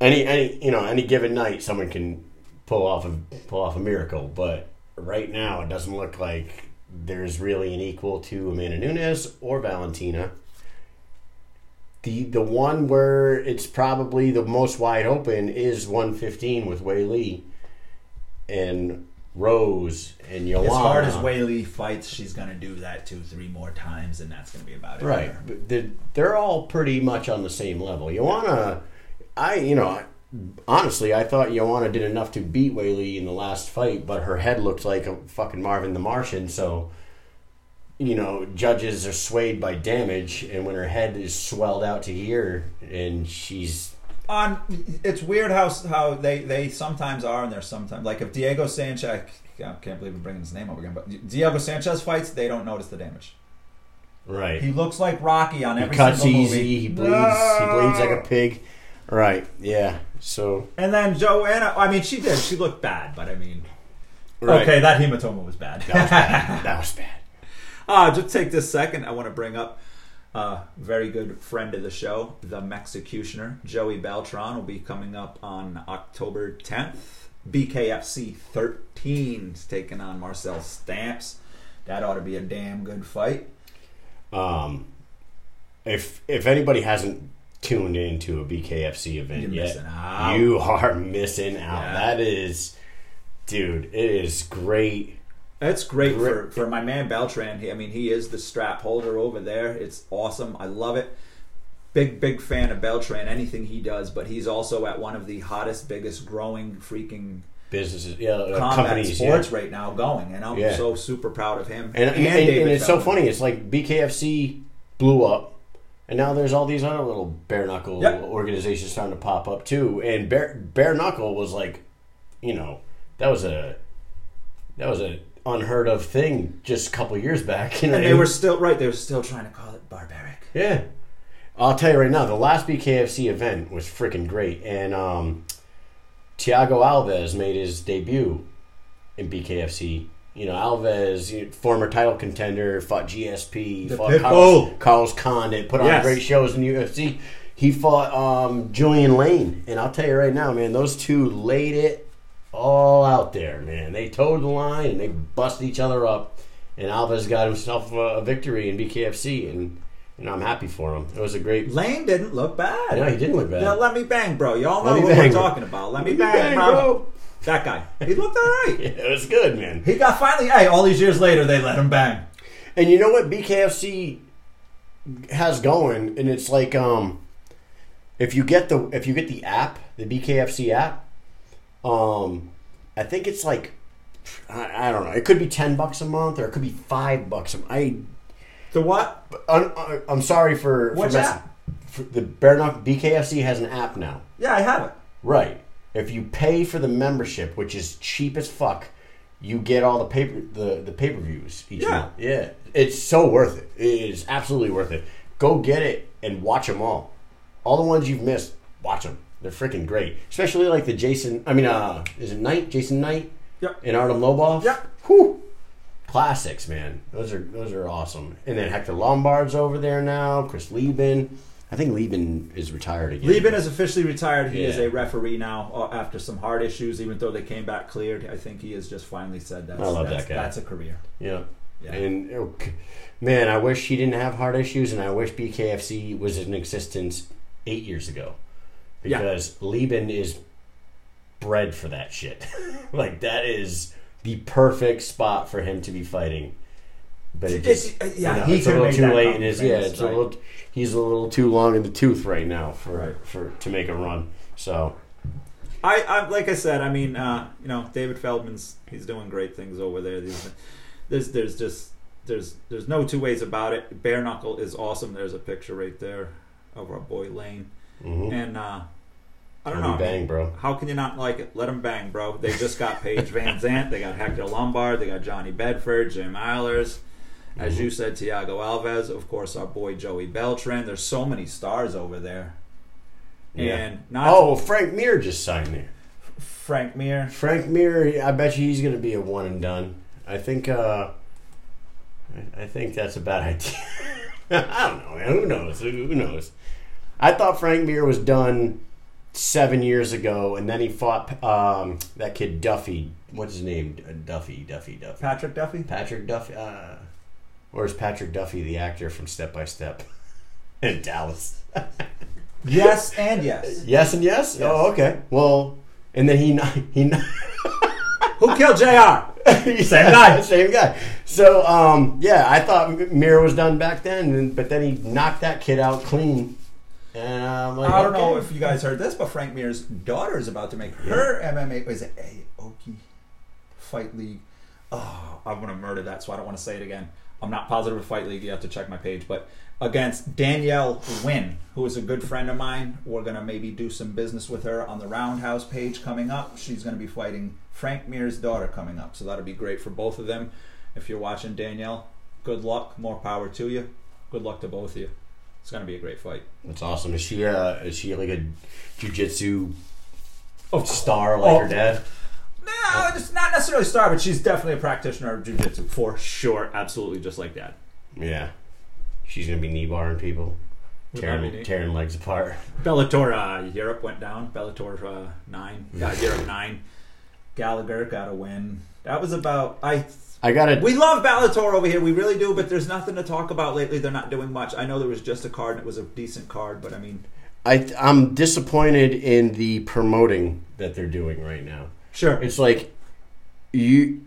Any, any, you know, any given night, someone can pull off a pull off a miracle. But right now, it doesn't look like there's really an equal to Amanda Nunes or Valentina. The the one where it's probably the most wide open is 115 with Weili and Rose and Joanna. As hard as Wei Lee fights, she's gonna do that two, three more times, and that's gonna be about it. Right. They're, they're all pretty much on the same level. Joanna, I, you know, I- honestly, I thought Joanna did enough to beat Weili in the last fight, but her head looked like a fucking Marvin the Martian, so. You know, judges are swayed by damage, and when her head is swelled out to here, and she's on it's weird how how they they sometimes are and they're sometimes like if Diego Sanchez I can't believe I'm bringing his name up again but Diego Sanchez fights they don't notice the damage right. he looks like Rocky on He every cuts single easy. movie He bleeds. He bleeds like a pig. Right. Yeah. So. and then Joanna I mean she did she looked bad but I mean Right. okay that hematoma was bad That was bad. that was bad. Uh, just take this second. I want to bring up a very good friend of the show, the Mexicutioner, Joey Beltran, will be coming up on October 10th. BKFC 13 is taking on Marcel Stamps. That ought to be a damn good fight. Um, if if anybody hasn't tuned into a BKFC event You're yet, you are missing out. Yeah. That is, dude. It is great. It's great for, Great. for my man Beltran. He, I mean, he is the strap holder over there. It's awesome. I love it. Big, big fan of Beltran, anything he does, but he's also at one of the hottest, biggest growing freaking Businesses, yeah, uh, combat companies, sports yeah. right now going, and I'm Yeah. so super proud of him. And, and, and, David it's so funny. It's like BKFC blew up, and now there's all these other little bare knuckle Yep. organizations starting to pop up too. And bare bare knuckle was like, you know, that was a that was a unheard of thing just a couple years back. You know, And they were still right. They were still trying to call it barbaric. yeah. I'll tell you right now, the last BKFC event was freaking great, and um, Thiago Alves made his debut in BKFC. You know, Alves, former title contender, fought GSP, The fought. Carlos, Carlos Condit, put on Yes. great shows in the UFC. He fought um, Julian Lane, and I'll tell you right now, man, those two laid it all out there, man. They towed the line and they busted each other up, and Alves got himself a, a victory in BKFC, and know, I'm happy for him. It was a great. Lane didn't look bad. No, he didn't look bad. Yeah, let me bang, bro. Y'all know what bang, we're talking about. Let me Let me bang, bang, bro. bro. That guy. He looked all right. It was good, man. He got finally. Hey, all these years later, they let him bang. And you know what BKFC has going, and it's like um, if you get the if you get the app, the BKFC app, um, I think it's like I, I don't know. It could be ten bucks a month, or it could be five bucks. A, I The what? I'm, I'm sorry for for What's messing- that? For the Bare Knuckle BKFC has an app now. Yeah, I have it. Right. If you pay for the membership, which is cheap as fuck, you get all the paper the, the pay per views each Yeah. month. Yeah. It's so worth it. It is absolutely worth it. Go get it and watch them all. All the ones you've missed, watch them. They're freaking great. Especially like the Jason. I mean, uh, is it Knight? Jason Knight Yep. and Artem Lobov. Yep. Whew. Classics, man. Those are those are awesome. And then Hector Lombard's over there now. Chris Leben. I think Leben is retired again. Leben is officially retired. He is a referee now uh, after some heart issues. Even though they came back cleared, I think he has just finally said that's, I love that's, that guy. that's a career. Yeah. Yeah. And oh, man, I wish he didn't have heart issues, and I wish BKFC was in existence eight years ago. Yeah. because Leben is bred for that shit. like that is the perfect spot for him to be fighting. But it It's- just uh, yeah, you know, he it's a little too late in his yeah. It's right. a little he's a little too long in the tooth right now for Right. for to make a run. So I, I like I said, I mean, uh, you know, David Feldman's he's doing great things over there. There's, there's, there's just there's there's no two ways about it. Bare knuckle is awesome. There's a picture right there of our boy Lane, mhm. and uh, I don't Let know. bang, bro. How can you not like it? Let them bang, bro. They just got Paige VanZant. They got Hector Lombard. They got Johnny Bedford, Jim Alers. As you said, Thiago Alves. Of course, our boy Joey Beltran. There's so many stars over there. Yeah. And not Oh, Frank Mir just signed there. Frank Mir. Frank Mir, I bet you he's going to be a one and done. I think. uh I- think that's a bad idea. I don't know, man. Who knows? Who knows? I thought Frank Mir was done seven years ago, and then he fought um, that kid Duffy. What's his name? Duffy, Duffy, Duffy. Patrick Duffy. Patrick Duffy. Uh, or is Patrick Duffy the actor from Step by Step in Dallas? Yes and yes. Yes and yes. Yes. Oh, okay. Well, and then he he. Who killed Jr. same guy. same guy. So, um, yeah, I thought Mir was done back then, but then he knocked that kid out clean. And I'm like, I don't know if you guys heard this, but Frank Mir's daughter is about to make her MMA. Is it Aoki Fight League? Oh, I'm gonna murder that, so I don't want to say it again. I'm not positive of Fight League. You have to check my page, but against Danielle Wynn, who is a good friend of mine. We're gonna maybe do some business with her on the Roundhouse page coming up. She's gonna be fighting Frank Mir's daughter coming up, so that'll be great for both of them. If you're watching Danielle, good luck, more power to you. Good luck to both of you. It's gonna be a great fight. That's awesome. Is she uh, is she like a jujitsu Of star like Oh. her dad? No, it's not necessarily star, but she's definitely a practitioner of jujitsu for sure. Absolutely, just like that. Yeah. She's gonna be knee barring people, Would that be tearing tearing legs apart. Bellator uh, Europe went down. Bellator uh, nine, uh, Europe nine. Gallagher got a win. That was about. I I got it. we love Bellator over here. We really do, but there's nothing to talk about lately. They're not doing much. I know there was just a card. and It was a decent card, but I mean, I I'm disappointed in the promoting that they're doing right now. Sure. It's like you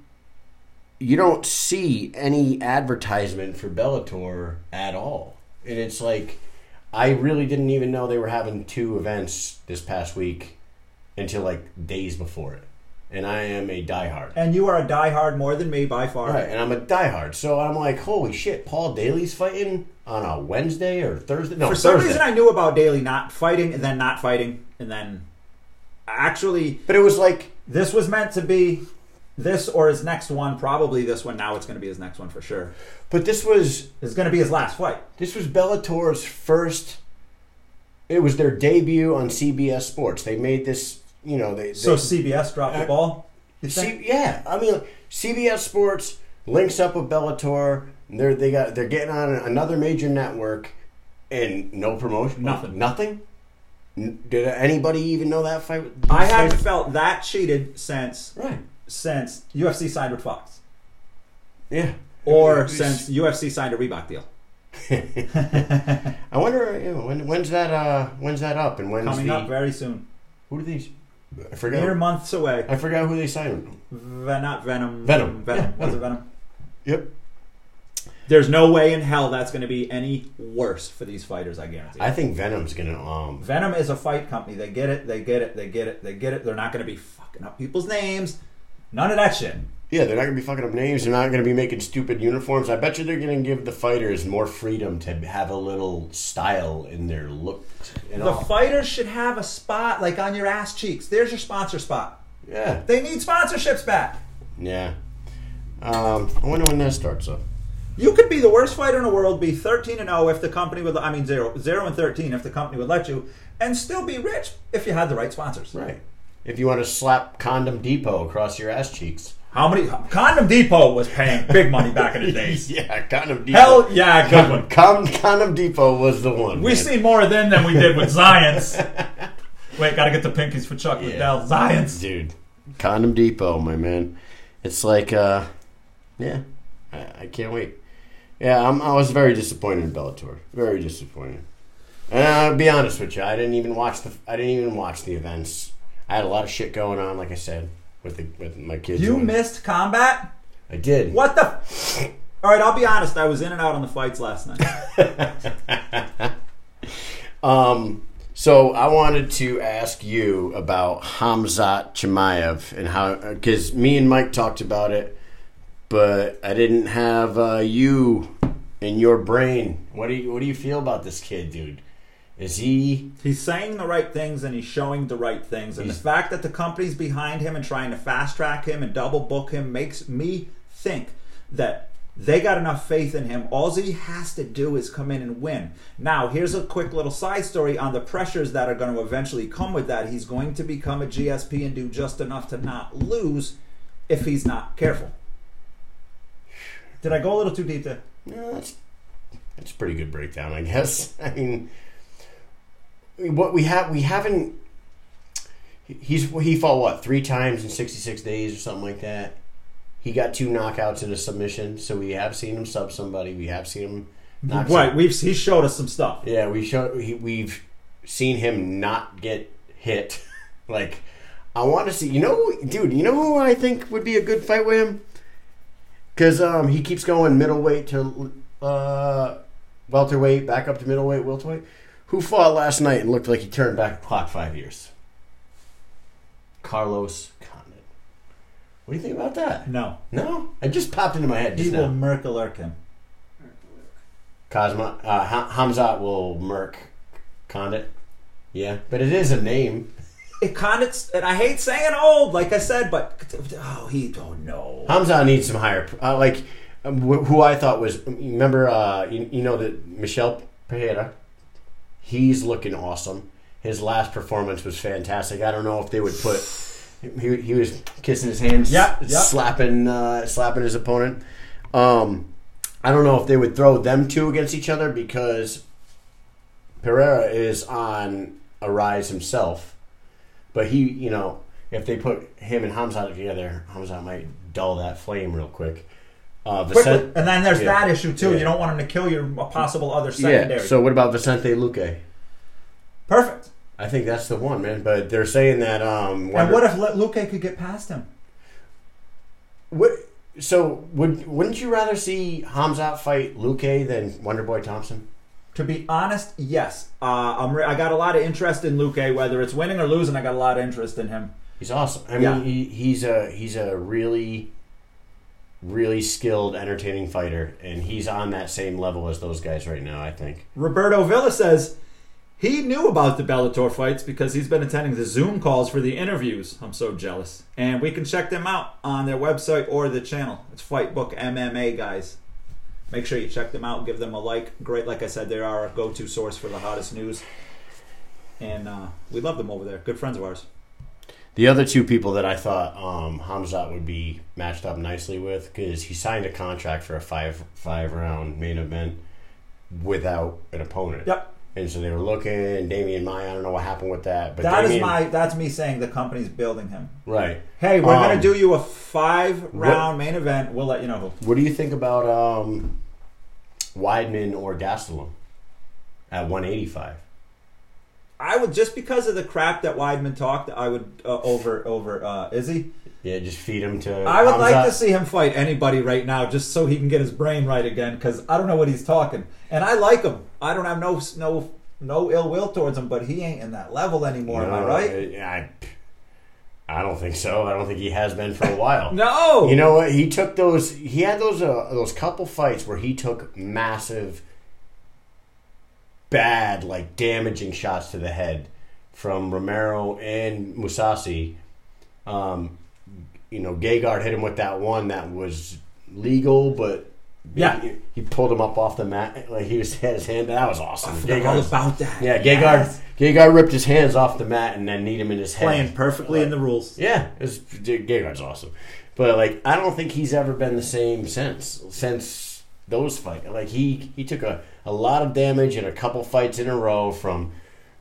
you don't see any advertisement for Bellator at all. And it's like I really didn't even know they were having two events this past week until like days before it. And I am a diehard. and you are a diehard more than me by far. Right, and I'm a diehard. So I'm like, holy shit, Paul Daly's fighting on a Wednesday or Thursday? No, For some Thursday. reason, I knew about Daly not fighting and then not fighting and then actually but it was like This was meant to be this or his next one, probably this one. Now it's going to be his next one for sure. but this was It's going to be his last fight. This was Bellator's first. It was their debut on CBS Sports. They made this, you know, they. So CBS dropped the Uh, ball. C, yeah, I mean, CBS Sports links up with Bellator. They're they got they're getting on another major network, and no promotion, Nothing. nothing. Did anybody even know that fight? I haven't felt that cheated since Right. since UFC signed with Fox, Yeah. or was- since UFC signed a Reebok deal. I wonder you know, when when's that uh when's that up and when's Coming the up very soon. who do these I forgot Mere months away. I forgot who they signed. Ven- not Venum. Venum. Venum. Yeah, Was it Venum? Yep. There's no way in hell that's going to be any worse for these fighters. I guarantee. I think Venum's gonna um Venum is a fight company. They get it. They get it. They get it. They get it. They're not going to be fucking up people's names. None of that shit. Yeah, they're not gonna be fucking up names. They're not gonna be making stupid uniforms. I bet you they're gonna give the fighters more freedom to have a little style in their look. And The all. fighters should have a spot like on your ass cheeks. There's your sponsor spot. yeah, They need sponsorships back. yeah. Um, I wonder when that starts up. You could be the worst fighter in the world, be 13 and 0 if the company would. I mean, zero, zero and 13 if the company would let you, and still be rich if you had the right sponsors. Right. If you want to slap Condom Depot across your ass cheeks. How many? Condom Depot was paying big money back in the days. yeah, Condom Depot. Hell yeah, good one. Con- Condom Depot was the one. We've man. seen more of them than we did with Xyience. Wait, gotta get the pinkies for Chuck Yeah. Liddell. Xyience. dude. Condom Depot, my man. It's like, uh, yeah, I, I can't wait. Yeah, I'm, I was very disappointed in Bellator. Very disappointed. And I'll be honest with you, I didn't even watch the I didn't even watch the events. I had a lot of shit going on, like I said, with the with my kids. You missed combat? I did. What the? All right, I'll be honest. I was in and out on the fights last night. Um, so I wanted to ask you about Hamzat Chimaev and how because me and Mike talked about it, but I didn't have uh, you in your brain. What do you What do you feel about this kid, dude? Is he? He's saying the right things and he's showing the right things. And the fact that the company's behind him and trying to fast track him and double book him makes me think that they got enough faith in him. All he has to do is come in and win. Now, here's a quick little side story on the pressures that are going to eventually come with that. He's going to become a GSP and do just enough to not lose if he's not careful. Did I go a little too deep there? No, that's that's a pretty good breakdown, I guess. I mean, what we have we haven't. He's he fought what three times in sixty six days or something like that. He got two knockouts and a submission, so we have seen him sub somebody. We have seen him knock. Right, some- we've he showed us some stuff. yeah, we show he, we've seen him not get hit. like, I want to see. You know, dude. You know who I think would be a good fight with him? Because um, he keeps going middleweight to uh, welterweight, back up to middleweight, welterweight. Who fought last night and looked like he turned back the clock five years? Carlos Condit. What do you think about that? No, No, it just popped into my head he just will now. Merkelurk him. Cosma, uh, Hamzat will murk Condit. Yeah, but it is a name. It kind of, and I hate saying old, like I said, but oh, he, oh no, Hamza needs some higher, uh, like um, wh- who I thought was. Remember, uh, you, you know that Michel Pereira. He's looking awesome. His last performance was fantastic. I don't know if they would put. He, he was kissing his hands, Yep, yep. slapping uh, slapping his opponent. Um, I don't know if they would throw them two against each other because Pereira is on a rise himself. But he, you know, if they put him and Hamza together, Hamza might dull that flame real quick. Uh, quickly. Vicen- And then there's Yeah. that issue too. Yeah. You don't want him to kill your possible other secondary. yeah. So what about Vicente Luque? Perfect. I think that's the one, man. But they're saying that. Um, And what if Luque could get past him? What? So would wouldn't you rather see Hamzat fight Luque than Wonderboy Thompson? To be honest, yes. Uh, I'm re- I got a lot of interest in Luque, whether it's winning or losing. I got a lot of interest in him. He's awesome. I mean, he, he's a he's a really, really skilled, entertaining fighter, and he's on that same level as those guys right now. I think. Roberto Villa says he knew about the Bellator fights because he's been attending the Zoom calls for the interviews. I'm so jealous. And we can check them out on their website or the channel. It's Fightbook MMA, guys. Make sure you check them out. Give them a like. Great, like I said, they are our go-to source for the hottest news. And uh, we love them over there. Good friends of ours. The other two people that I thought um, Hamzat would be matched up nicely with because he signed a contract for a five five round main event without an opponent. Yep. And so they were looking. and Demian Maia, I don't know what happened with that, but That is Damian, my. That's me saying the company's building him. right. Hey, we're Um, gonna do you a five-round main event. We'll let you know who. What do you think about um, Weidman or Gastelum at 185? I would just because of the crap that Weidman talked. I would uh, over over uh, Izzy. Yeah, just feed him to. I would like Hamzat. to see him fight anybody right now, just so he can get his brain right again. Because I don't know what he's talking, and I like him. I don't have no no no ill will towards him, but he ain't in that level anymore. am I No, right? I, I don't think so. I don't think he has been for a while. No. You know what? He took those. He had those uh, those couple fights where he took massive, bad, like damaging shots to the head from Romero and Mousasi. Um, you know, Gegard hit him with that one that was legal, but Yeah. he, he pulled him up off the mat like he was had his hand. That was awesome. I all about that. yeah. Yes. Gegard ripped his hands off the mat and then kneed him in his head. playing perfectly in the rules. Yeah, it was, Gegard's awesome, but like I don't think he's ever been the same since since those fights. Like he he took a, a lot of damage in a couple fights in a row from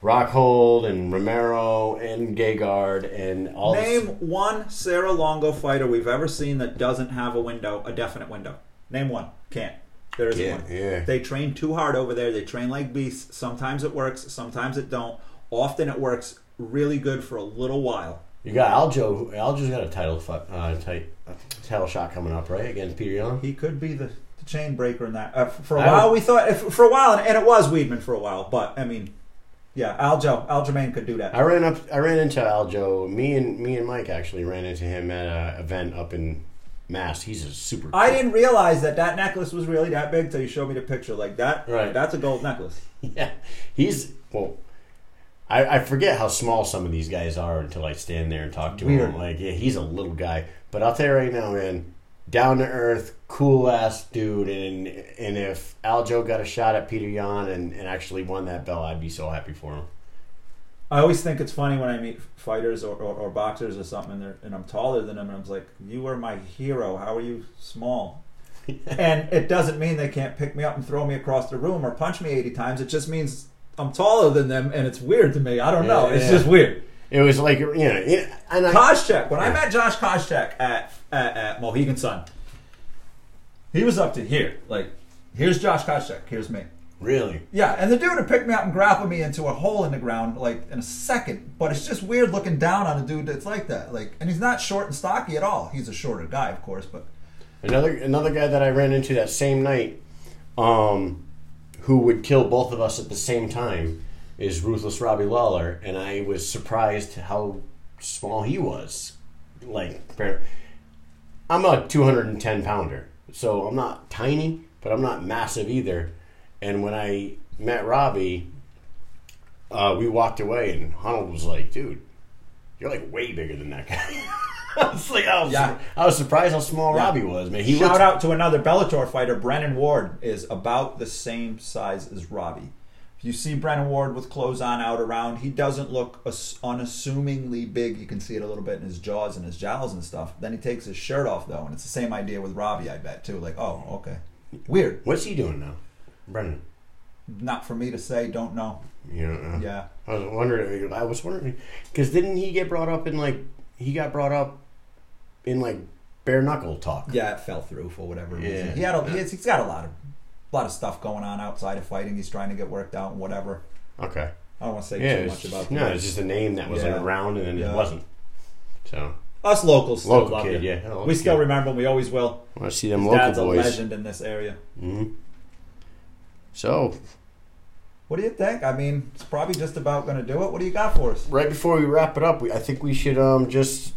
Rockhold and Romero and Gegard and all. Name This, one Serra-Longo fighter we've ever seen that doesn't have a window, a definite window. Name one. Can't. There isn't Yeah, one. yeah. They train too hard over there. They train like beasts. Sometimes it works. Sometimes it don't. Often it works really good for a little while. You got Aljo. Aljo's got a title uh, tight, uh, title shot coming up, right? Against Petr Yan. He could be the, the chain breaker in that. Uh, for a I while, would- we thought if, for a while, and it was Weidman for a while. But I mean, yeah, Aljo, Aljamain could do that. I ran up. I ran into Aljo. Me and me and Mike actually ran into him at an event up in Mass. He's a super. I didn't realize that that necklace was really that big till you showed me the picture. Like that, Right. That's a gold necklace. Yeah, he's well. I, I forget how small some of these guys are until I stand there and talk to Weird. him. Like, yeah, he's a little guy, but I'll tell you right now, man, down to earth, cool ass dude. And and if Aljo got a shot at Petr Yan and, and actually won that belt, I'd be so happy for him. I always think it's funny when I meet fighters or, or, or boxers or something, and, they're, and I'm taller than them, and I'm like, "You are my hero. How are you small?" and it doesn't mean they can't pick me up and throw me across the room or punch me 80 times. It just means I'm taller than them, and it's weird to me. I don't know. Yeah, It's yeah. just weird. It was like you know, it- and I, Koscheck. When I met Josh Koscheck at, at at Mohegan Sun, he was up to here. Like, here's Josh Koscheck. Here's me. Really, Yeah, and the dude would pick me up and grapple me into a hole in the ground like in a second. But it's just weird looking down on a dude that's like that. Like, and he's not short and stocky at all. He's a shorter guy, of course, but Another another guy that I ran into that same night, um, who would kill both of us at the same time, is Ruthless Robbie Lawler, and I was surprised how small he was. Like, I'm a 210 pounder, so I'm not tiny, but I'm not massive either. And when I met Robbie, uh, we walked away, and Arnold was like, "Dude, you're like way bigger than that guy." I was like, I was, Yeah. I was surprised how small Yeah. Robbie was, man. He shout looked, out to another Bellator fighter, Brennan Ward, is about the same size as Robbie. If you see Brennan Ward with clothes on out around, he doesn't look as- unassumingly big. You can see it a little bit in his jaws and his jowls and stuff. Then he takes his shirt off though, and it's the same idea with Robbie, I bet too. Like, oh, okay, weird. What's he doing now, Brennan? Not for me to say. Don't know. You know, uh, Yeah. I was wondering. I was wondering because didn't he get brought up in like he got brought up in like bare knuckle talk? Yeah, it fell through for whatever reason. Yeah. He had a, he's, he's got a lot of lot of stuff going on outside of fighting. He's trying to get worked out and whatever. Okay. I don't want to say Yeah. too much about no, it's just a name that was Yeah. around and then Yeah. it wasn't. So Us locals still Local love kid, yeah. We still kid. remember him. We always will. I want to see them His local dad's boys. a legend in this area. hmm So What do you think? I mean, it's probably just about going to do it. What do you got for us? right before we wrap it up, we, I think we should um just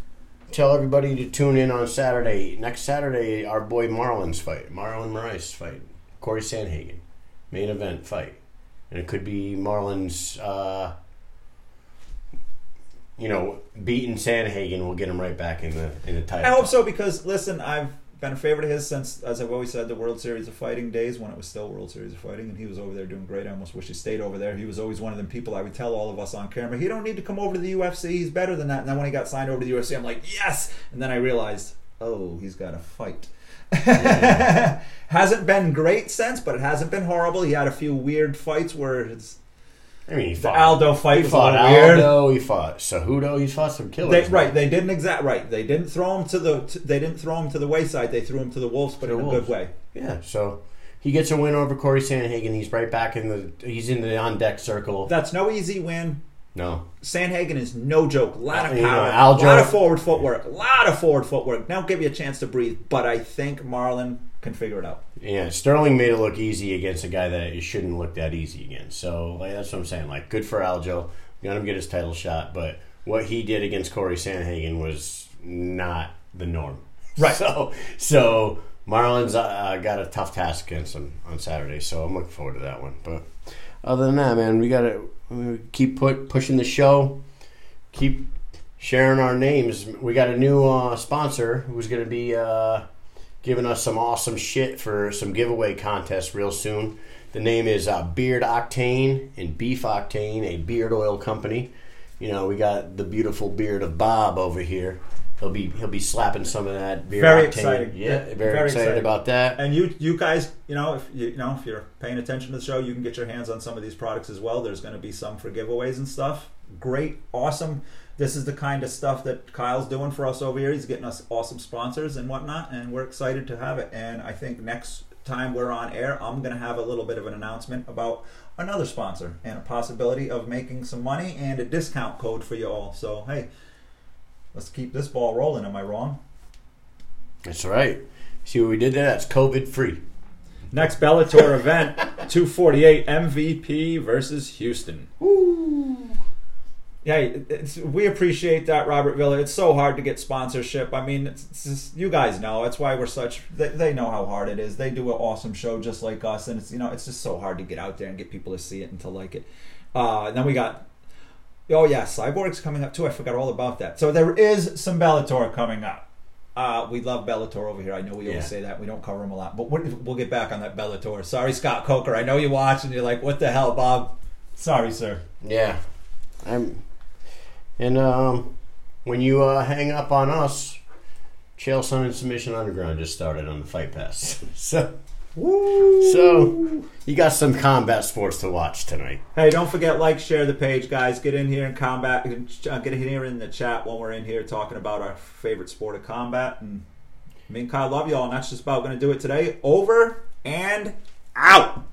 tell everybody to tune in on Saturday. Next Saturday, our boy Marlon's fight, Marlon Moraes fight, Corey Sandhagen, main event fight, and it could be Marlon's. Uh, you know, beating Sandhagen will get him right back in the in the title. I hope so because listen, I've been a favorite of his since, as I've always said, the World Series of Fighting days when it was still World Series of Fighting, and he was over there doing great. I almost wish he stayed over there. He was always one of them people I would tell all of us on camera, he don't need to come over to the UFC. He's better than that. And then when he got signed over to the UFC, I'm like, yes. And then I realized, oh, he's got to fight. hasn't been great since, but it hasn't been horrible. He had a few weird fights where it's I mean, he the fought Aldo fight He was fought little weird. Aldo. He fought Cejudo. He fought some killers. They, right, they didn't exact right. They didn't throw him to the. they didn't throw him to the wayside. They threw him to the wolves, but To in the a good way. Yeah. So he gets a win over Corey Sandhagen. He's right back in the. He's in the on deck circle. That's no easy win. No. Sandhagen is no joke. A lot uh, of You know, power, a lot of forward footwork, a lot of forward footwork. Now give you a chance to breathe, but I think Marlon can figure it out. Yeah, Sterling made it look easy against a guy that it shouldn't look that easy against. So like, that's what I'm saying. Like, good for Aljo. Got him get his title shot, but what he did against Corey Sandhagen was not the norm. Right. So, so Marlon's uh, got a tough task against him on Saturday. So I'm looking forward to that one. But other than that, man, we got to keep put pushing the show. Keep sharing our names. We got a new uh, sponsor who's going to be. Uh, giving us some awesome shit for some giveaway contests real soon. The name is uh, Beard Octane and Beef Octane, a beard oil company. You know, we got the beautiful beard of Bob over here. He'll be he'll be slapping some of that beard. Very Octane. exciting. Yeah, Yeah, very, very excited, excited. about that. And you, you guys, you know, if you, you know if you're paying attention to the show, you can get your hands on some of these products as well. There's going to be some for giveaways and stuff. Great, awesome. This is the kind of stuff that Kyle's doing for us over here. He's getting us awesome sponsors and whatnot, and we're excited to have it. And I think next time we're on air, I'm going to have a little bit of an announcement about another sponsor and a possibility of making some money and a discount code for you all. So, hey, let's keep this ball rolling. Am I wrong? That's right. See what we did there? That's COVID free. Next Bellator event 248 MVP versus Houston. Yeah, it's, we appreciate that, Robert Villa. It's so hard to get sponsorship. I mean, it's, it's just, you guys know. That's why we're such. They, they know how hard it is. They do an awesome show just like us, and it's you know it's just so hard to get out there and get people to see it and to like it. Uh, and then we got. Oh yeah, Cyborg's coming up too. I forgot all about that. So there is some Bellator coming up. Uh, we love Bellator over here. I know we Yeah. always say that. We don't cover them a lot, but we'll, we'll get back on that Bellator. Sorry, Scott Coker. I know you watch and you're like, "What the hell, Bob?" Sorry, sir. Yeah. I'm and um when you uh, hang up on us, Chael Sonnen and Submission Underground just started on the Fight Pass. so Woo! so you got some combat sports to watch tonight. Hey, don't forget like, share the page, guys. Get in here and combat. uh, Get in here in the chat while we're in here talking about our favorite sport of combat. And me and Kyle love y'all, and that's just about going to do it today. Over and out.